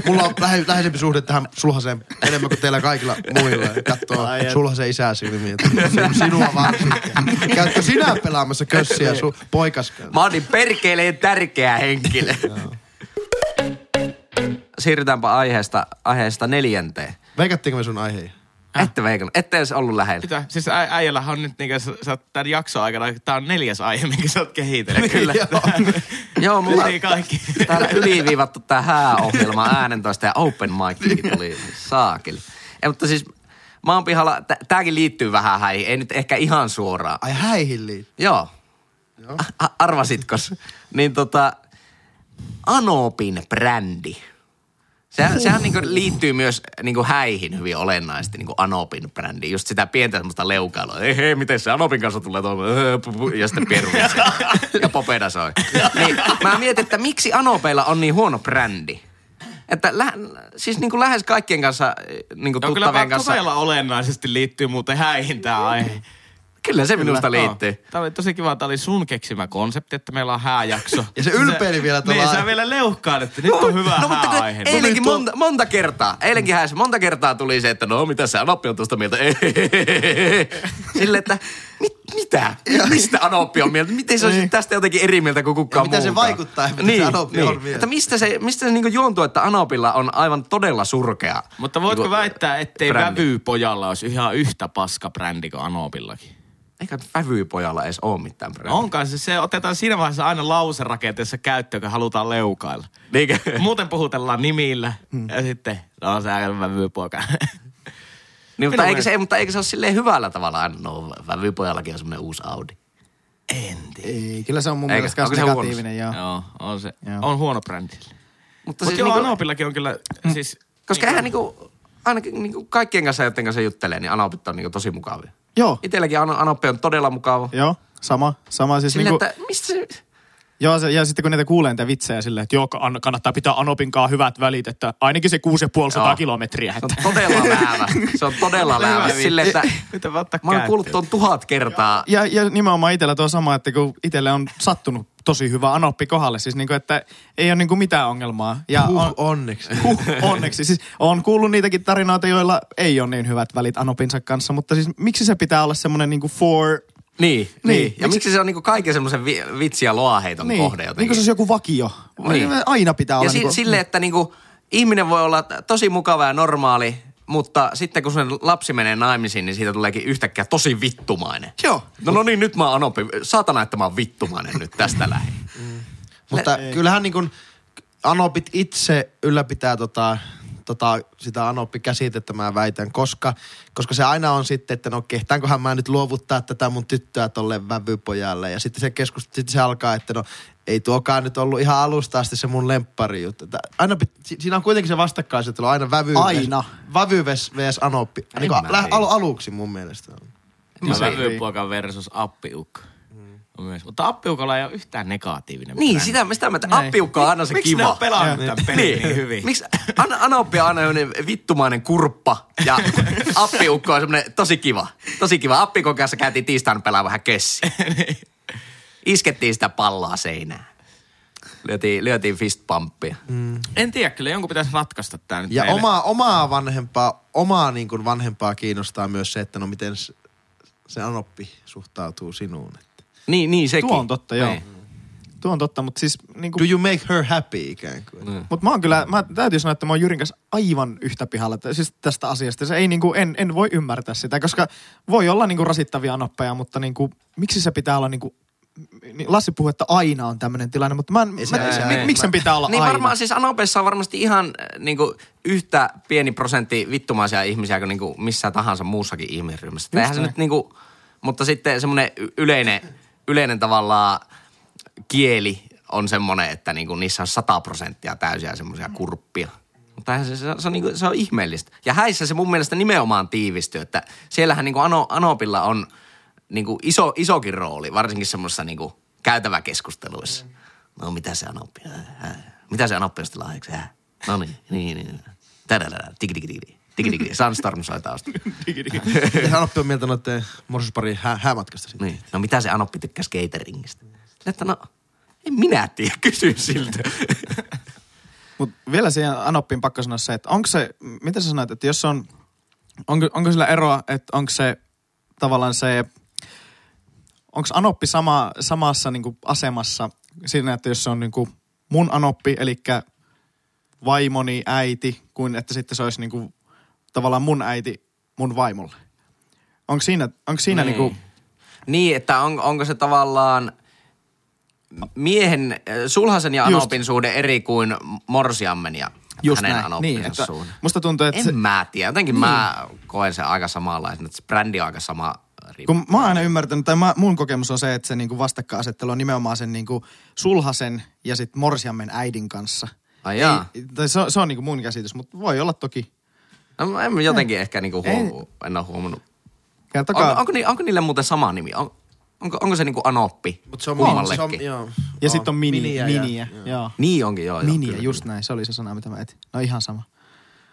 Mulla on lähe, läheisempi suhde tähän sulhaseen enemmän kuin teillä kaikilla muilla. Katsoo et. sulhasen isää silmiin. Sin- Sinua varsinkin. Käytkö sinä pelaamassa kössiä sun poikas? Mä oon niin perkeleen tärkeä henkilö. Siirrytäänpä aiheesta, aiheesta neljänteen. Veikattiinko me sun aiheja? Ette veikannut. Ette edes ollut lähellä. Mitä? Siis ä, äijällähän on nyt niinku, sä, sä oot tämän jakson aikana, tää on neljäs aihe, minkä sä oot kehitellyt. Kyllä. Joo, mulla Niin kaikki. täällä yliviivattu tää hääohjelma äänentoista ja open mic tuli saakeli. Ei, mutta siis mä oon pihalla, tä- tääkin liittyy vähän häihin, ei nyt ehkä ihan suoraan. Ai häihin liittyy. Joo. Arvasitkos? Niin tota, Anopin brändi. Sehän, sehän niinku liittyy myös niinku häihin hyvin olennaisesti, niinku Anopin brändi. Just sitä pientä semmoista leukailua. Ei hei, miten se Anopin kanssa tulee tuolla? Ja sitten Peru. ja Popeda soi. Niin, mä mietin, että miksi Anopeilla on niin huono brändi? Että lä- siis niinku lähes kaikkien kanssa, niinku No kyllä tuttavien kanssa. todella olennaisesti liittyy muuten häihin tää aihe. Kyllä se minusta Kyllä. liittyy. Joo. Tämä oli tosi kiva. Tämä oli sun keksimä konsepti, että meillä on hääjakso. Ja se ylpeili vielä tuolla- Niin, sä vielä leuhkaan, että nyt on hyvä no, mutta kun hääaihe. eilenkin monta, monta kertaa, eilenkin häissä monta kertaa tuli se, että no mitä se Anoppi on tuosta mieltä. Sille, että mit, mitä? Mistä Anoppi on mieltä? Miten se olisi Niin. tästä jotenkin eri mieltä kuin kukaan Ja miten se vaikuttaa, mitä se Anoppi on mieltä? Että mistä se, mistä se niinku juontuu, että Anopilla on aivan todella surkea. Mutta voitko niinku, väittää, ettei brändi? Vävypojalla olisi ihan yhtä paska brändi kuin Anopillakin? Eikä vävypojalla edes ole mitään brändiä. Onkaan se, se otetaan siinä vaiheessa aina lauserakenteessa käyttöön, kun halutaan leukailla. Niinkö? Muuten puhutellaan nimillä ja sitten, no se on vävypoika. Niin, mutta, eikö se, mutta eikö se ole silleen hyvällä tavalla aina? No, vävypojallakin on semmoinen uusi Audi. en tiedä. Ei, kyllä se on mun Eikö? mielestä myös negatiivinen. Joo. Joo, on se. Joo. On huono brändi. Mutta Mutta siis joo, niinku- Anopillakin on kyllä, siis... Koska eihän niinku, ainakin niinku kaikkien kanssa, joiden kanssa juttelee, niin Anopit on niinku tosi mukavia. Joo. Itelläkin Ano- Anoppi on todella mukava. Joo, sama. Sama siis Sille, niinku, että mistä se... Joo, se, ja sitten kun niitä kuulee niitä vitsejä silleen, että joo, kann- kannattaa pitää Anopinkaan hyvät välit, että ainakin se 6500 Joo. kilometriä. Se on Että. todella läävä. Se on todella läävä. Sille, että mä oon kuullut tuon tuhat kertaa. Ja, ja nimenomaan itsellä tuo sama, että kun itselle on sattunut tosi hyvä Anoppi kohdalle, siis niinku, että ei ole niinku mitään ongelmaa. Ja Huh, on, onneksi. huh, onneksi. Siis on kuullut niitäkin tarinoita, joilla ei ole niin hyvät välit Anopinsa kanssa, mutta siis miksi se pitää olla semmoinen niinku for... Niin, niin. Niin. Ja miksi, miksi se on niinku kaiken semmoisen vi- vitsi- ja loaheiton Niin, kohde jotenkin. niin kuin se olisi joku vakio. Niin. Aina pitää olla Ja si- niinku, sille, että niinku, ihminen voi olla tosi mukava ja normaali, mutta sitten kun sen lapsi menee naimisiin, niin siitä tuleekin yhtäkkiä tosi vittumainen. Joo. No, no niin, nyt mä oon Anoppi. Saatana, että mä oon vittumainen nyt tästä lähin. Mutta kyllähän niin kuin Anopit itse ylläpitää tota, tota, sitä Anoppi-käsitettä mä väitän, koska, koska se aina on sitten, että no kehtaankohan mä nyt luovuttaa tätä mun tyttöä tolle vävypojalle. Ja sitten se keskus, sitten se alkaa, että no ei tuokaan nyt ollut ihan alusta asti se mun lemppari juttu. Aina siinä on kuitenkin se vastakkainasettelu aina vävy Aina. Vävy vs. vs Anoppi. Niin kuin, mä al- aluksi mun mielestä. Ja se- vävypoika versus appiukko. On Myös. Mutta appiukolla ei ole yhtään negatiivinen Niin, sitä, sitä mä, appiukka on aina se Miksi kiva. ne on pelannut tämän pelin niin hyvin? Miksi An- Anoppi on aina vittumainen kurppa ja appiukko on semmoinen tosi kiva. Tosi kiva. Appikon kanssa käytiin tiistaina pelaa vähän kessi. Iskettiin sitä palloa seinään. Lyötiin, lyötiin fistpumppia. En tiedä, kyllä jonkun pitäisi ratkaista tämä nyt Ja meille. omaa, omaa vanhempaa, omaa niin kuin vanhempaa kiinnostaa myös se, että no miten se Anoppi suhtautuu sinuun. Niin, niin sekin. Tuo on totta, joo. Niin. Tuo on totta, mutta siis niinku, Do you make her happy ikään kuin? Mm. Mutta mä oon kyllä, mä täytyy sanoa, että mä oon Jyrin kanssa aivan yhtä pihalla että siis tästä asiasta. Se ei niinku, en, en voi ymmärtää sitä, koska voi olla niinku rasittavia anoppeja, mutta niinku, miksi se pitää olla niinku, niin Lassi puhui, että aina on tämmöinen tilanne, mutta mä en, Ei se- mä, ei se- mi- ei. miksi sen pitää olla Niin aina? varmaan siis Anopessa on varmasti ihan äh, niinku, yhtä pieni prosentti vittumaisia ihmisiä kuin niinku, missään tahansa muussakin ihmisryhmässä. Eihän se nyt niinku, mutta sitten semmoinen yleinen, yleinen tavallaan kieli on semmoinen, että niinku, niissä on sata prosenttia täysiä semmoisia kurppia. Mutta se, se, on, se, on, niinku, se on ihmeellistä. Ja häissä se mun mielestä nimenomaan tiivistyy, että siellähän niinku Ano, Anopilla on niinku iso, isokin rooli, varsinkin semmoisessa niinku käytäväkeskusteluissa. No mitä se Anoppi? Äh, äh. Mitä se Anoppi lahjaksi? Äh. No niin, niin, niin. Tadadada, tiki tiki tiki. Tiki tiki. Sunstorm soi taustalla. Ja Anoppi on mieltä noiden morsuspari hää, häämatkasta sitten. Niin. No mitä se Anoppi tykkää skateringistä? Sille, Että no, en minä tiedä, kysy siltä. Mutta vielä siihen Anoppiin pakko sanoa se, että onko se, mitä sä sanoit, että jos on, onko, onko sillä eroa, että onko se tavallaan se, onko Anoppi sama, samassa niinku asemassa siinä, että jos se on niinku mun Anoppi, eli vaimoni äiti, kuin että sitten se olisi niinku tavallaan mun äiti, mun vaimolle. Onko siinä, onko siinä Niin. niinku, Niin, että on, onko se tavallaan miehen, äh, sulhasen ja Just. anopin suhde eri kuin morsiammen ja just hänen näin. Niin, että suhde? musta tuntuu, että En se, mä tiedä. Jotenkin niin. mä koen sen aika samanlaisen, että se brändi on aika sama. kun mä oon aina ymmärtänyt, tai mä, mun kokemus on se, että se niinku vastakkainasettelu on nimenomaan sen niinku sulhasen ja sit morsiammen äidin kanssa. Ai jaa. Ei, tai se, on- se on niinku mun käsitys, mutta voi olla toki. No, en mä jotenkin ehkä niinku Ei. huomu, en ole huomannut. Kertokaa. On, onko, ni, onko niille muuten sama nimi? On, onko, onko se niinku Anoppi Mutta se on, kummallekin? se on joo. ja sitten on mini, Miniä miniä. ja- joo. joo. Niin onkin, joo. joo, Miniä, kyllä, just kyllä. näin. Se oli se sana, mitä mä etin. No ihan sama.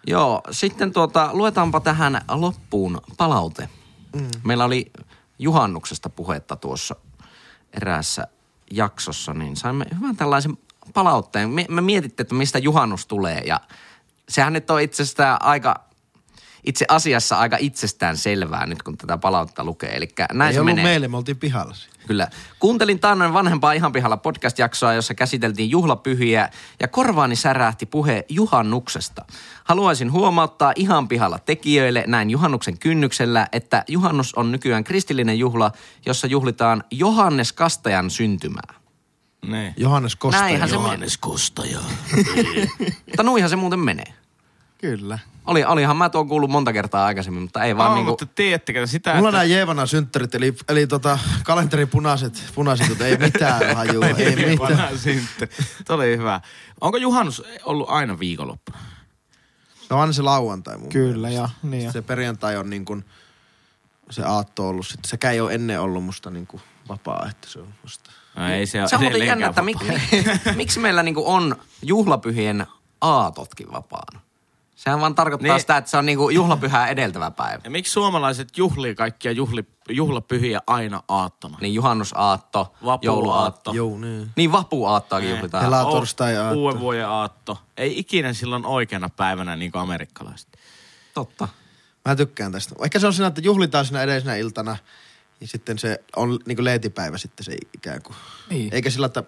Joo, sitten tuota, luetaanpa tähän loppuun palaute. Mm. Meillä oli juhannuksesta puhetta tuossa eräässä jaksossa, niin saimme hyvän tällaisen palautteen. Me, me mietittiin, että mistä juhannus tulee ja sehän nyt on itsestään aika, itse asiassa aika itsestään selvää nyt, kun tätä palautetta lukee. Eli näin Ei se ollut menee. meille, me oltiin pihalla. Kyllä. Kuuntelin taannoin vanhempaa ihan pihalla podcast-jaksoa, jossa käsiteltiin juhlapyhiä ja korvaani särähti puhe juhannuksesta. Haluaisin huomauttaa ihan pihalla tekijöille näin juhannuksen kynnyksellä, että juhannus on nykyään kristillinen juhla, jossa juhlitaan Johannes Kastajan syntymää. Niin. Johannes Kostaja. Näinhän se Johannes Kostaja. Mutta nuihan se muuten menee. Kyllä. Oli, olihan mä tuon kuullut monta kertaa aikaisemmin, mutta ei vaan Vaan niinku... mutta tiedättekö sitä, Mulla on että... nämä Jeevana synttärit, eli, eli tota, kalenterin punaiset, punaiset, mutta ei mitään hajua, ei mitään. Vanha synttäri. Tuo oli hyvä. Onko juhannus ollut aina viikonloppuna? No aina se lauantai mun Kyllä, mielestä. joo. Niin jo. Se perjantai on niin kuin, se aatto ollut sitten. Sekä ei ole ennen ollut musta niin kuin vapaa, että se on musta. No, ei se, Se on muuten jännä, että mik, miksi meillä niinku on juhlapyhien aatotkin vapaana? Sehän vaan tarkoittaa Niin. sitä, että se on niinku juhlapyhää edeltävä päivä. Ja miksi suomalaiset juhlii kaikkia juhli, juhlapyhiä aina aattona? Niin juhannusaatto, Vapuaatto. jouluaatto. Joo, niin. Niin vapuaattoakin Niin. juhlitaan. Hela- O- torstai-aatto. Uuden vuoden aatto. Ei ikinä silloin oikeana päivänä niin kuin amerikkalaiset. Totta. Mä tykkään tästä. Ehkä se on siinä, että juhlitaan siinä edellisenä iltana, ja sitten se on niin kuin leetipäivä sitten se ikään kuin. Niin. Eikä sillä, että,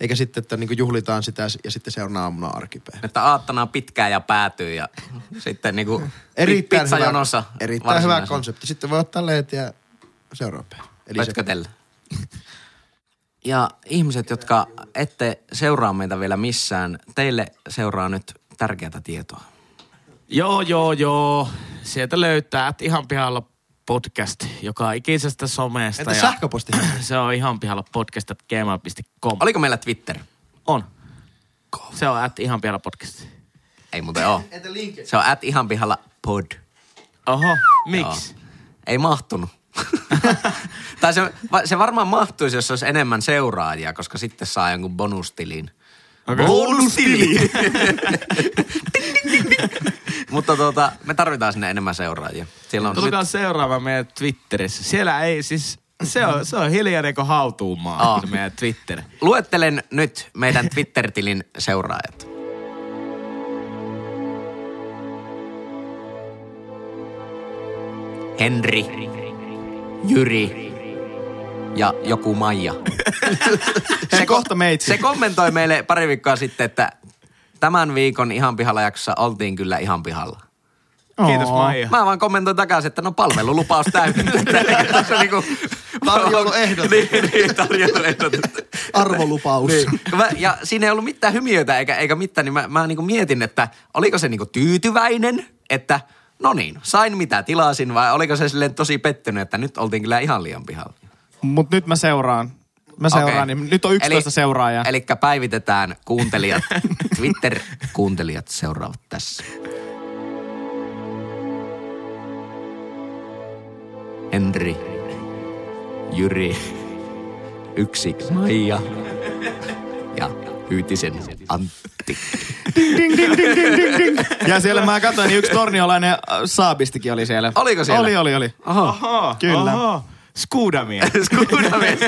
eikä sitten, että niin juhlitaan sitä ja sitten se on aamuna arkipäivä. Että aattona on pitkään ja päätyy ja sitten niinku Erittäin hyvä, pizzajonossa erittäin hyvä konsepti. Sitten voi ottaa leetiä seuraava päivä. Eli pötkötellä. Ja ihmiset, jotka ette seuraa meitä vielä missään, teille seuraa nyt tärkeää tietoa. Joo, joo, joo. Sieltä löytää että ihan pihalla podcast, joka ikisestä somesta. entä ja sähköposti? Se on ihan pihalla podcast at gmail.com. Oliko meillä Twitter? On. Se on at ihan pihalla podcast. Ei muuten oo. Entä linkki? Se on at ihan pihalla pod. Oho, miksi? Joo. Ei mahtunut. tai se, se varmaan mahtuisi, jos olisi enemmän seuraajia, koska sitten saa jonkun bonustilin. Okei. Bonustili! Mutta tuota, me tarvitaan sinne enemmän seuraajia. Siellä on Tulkaa nyt, seuraamaan meidän Twitterissä. Siellä ei siis, se on, se on hiljainen kuin hautuumaa, Aa. se meidän Twitter. luettelen nyt meidän Twitter-tilin seuraajat. Henri, Jyri ja joku Maija. Se kohta meitsi. Se kommentoi meille pari viikkoa sitten, että tämän viikon ihan pihalla jaksossa oltiin kyllä ihan pihalla. Kiitos. Maija. Mä vaan kommentoin takaisin, että no palvelulupaus täytetty. Tässä on niinku... Tarjouluehdotus. niin, niin, tarjouluehdotus. Arvolupaus. Niin. Mä, ja siinä ei ollut mitään hymiöitä eikä, eikä mitään, niin mä, mä niinku mietin, että oliko se niinku tyytyväinen, että no niin, sain mitä tilasin, vai oliko se silleen tosi pettynyt, että nyt oltiin kyllä ihan liian pihalla. Mut nyt mä seuraan. Mä seuraan, Okei. niin nyt on 11 seuraajaa. Eli päivitetään kuuntelijat, Twitter-kuuntelijat seuraavat tässä. Henri, Jyri, yksi Maija ja Hyytisen Antti. Ding, ding, ding, ding, ding, ding. Ja siellä mä katsoin, niin yksi torniolainen äh, saabistikin oli siellä. Oliko siellä? Oli, oli, oli. Oho. Oho, Kyllä. Oho. Skuudamia. Skuudamies.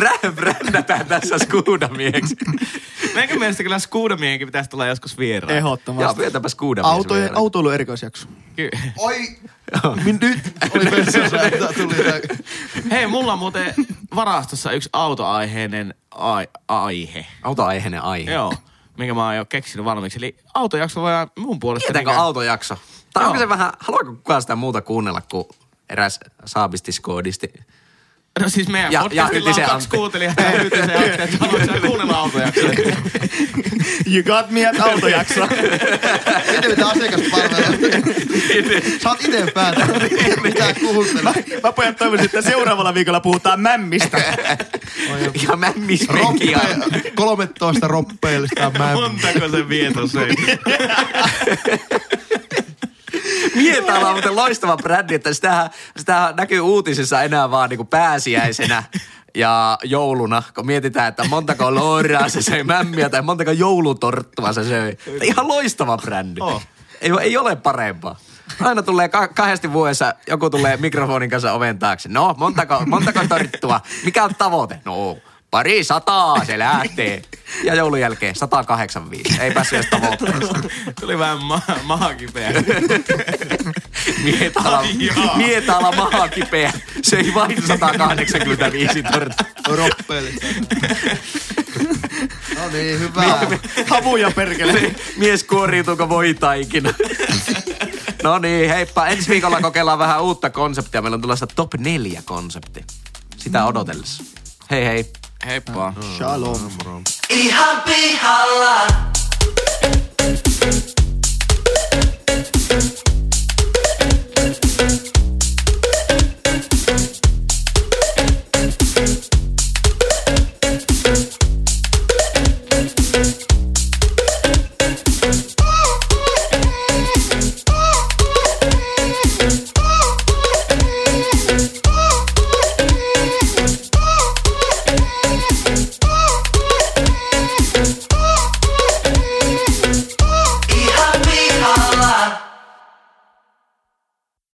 Brä, brändätään tässä skuudamieksi. Meidän mielestä kyllä Skuudamienkin pitäisi tulla joskus vieraan. Joo, Ehdottomasti. vietäpä skuudamies Autojen, vieraan. autoilu erikoisjakso. Ky- Oi! Min nyt oli vessassa, että tuli Hei, mulla on muuten varastossa yksi autoaiheinen ai- aihe. Autoaiheinen aihe. Joo, minkä mä oon jo keksinyt valmiiksi. Eli autojakso voidaan mun puolesta... Tietäänkö niinkö- autojakso? Tai onko Joo. se vähän, haluaako kukaan sitä muuta kuunnella kuin eräs saabistiskoodisti? No siis meidän Ja- ja, ja podcastilla on kaksi kuuntelijaa ja Hytisen Antti, että haluatko kuunnella autojaksoja? You got me at autojakso. Miten mitä asiakaspalvelua? Sä oot ite päätänyt, mitä kuuntelet. Mä pojat toivoisin, että seuraavalla viikolla puhutaan mämmistä. Ja mämmismenkiä. Roppe, 13 roppeellista mä. Montako se vieto söi? Mietala on muuten loistava brändi, että sitähän, sitähän näkyy uutisissa enää vaan niinku pääsiäisenä ja jouluna, kun mietitään, että montako looraa se söi mämmiä tai montako joulutorttua se söi. Ihan loistava brändi. Oh. Ei, ei ole parempaa. Aina tulee ka- kahdesti vuodessa, joku tulee mikrofonin kanssa oven taakse. No, montako, montako torttua? Mikä on tavoite? No, pari sataa se lähtee. Ja joulun jälkeen 185. Ei päässyt edes tavoitteeseen. Tuli vähän ma- maha kipeä. Mietala, mietala maha kipeä. Söi vain 185 torttua. Roppeellista. No niin, hyvä. Havuja perkele. Mies kuoriutuuko voita ikinä? No niin, heippa. Ensi viikolla kokeillaan vähän uutta konseptia. Meillä on tulossa top 4 konsepti. Sitä odotellessa. Hei hei. Heippa. Shalom. Ihan pihalla.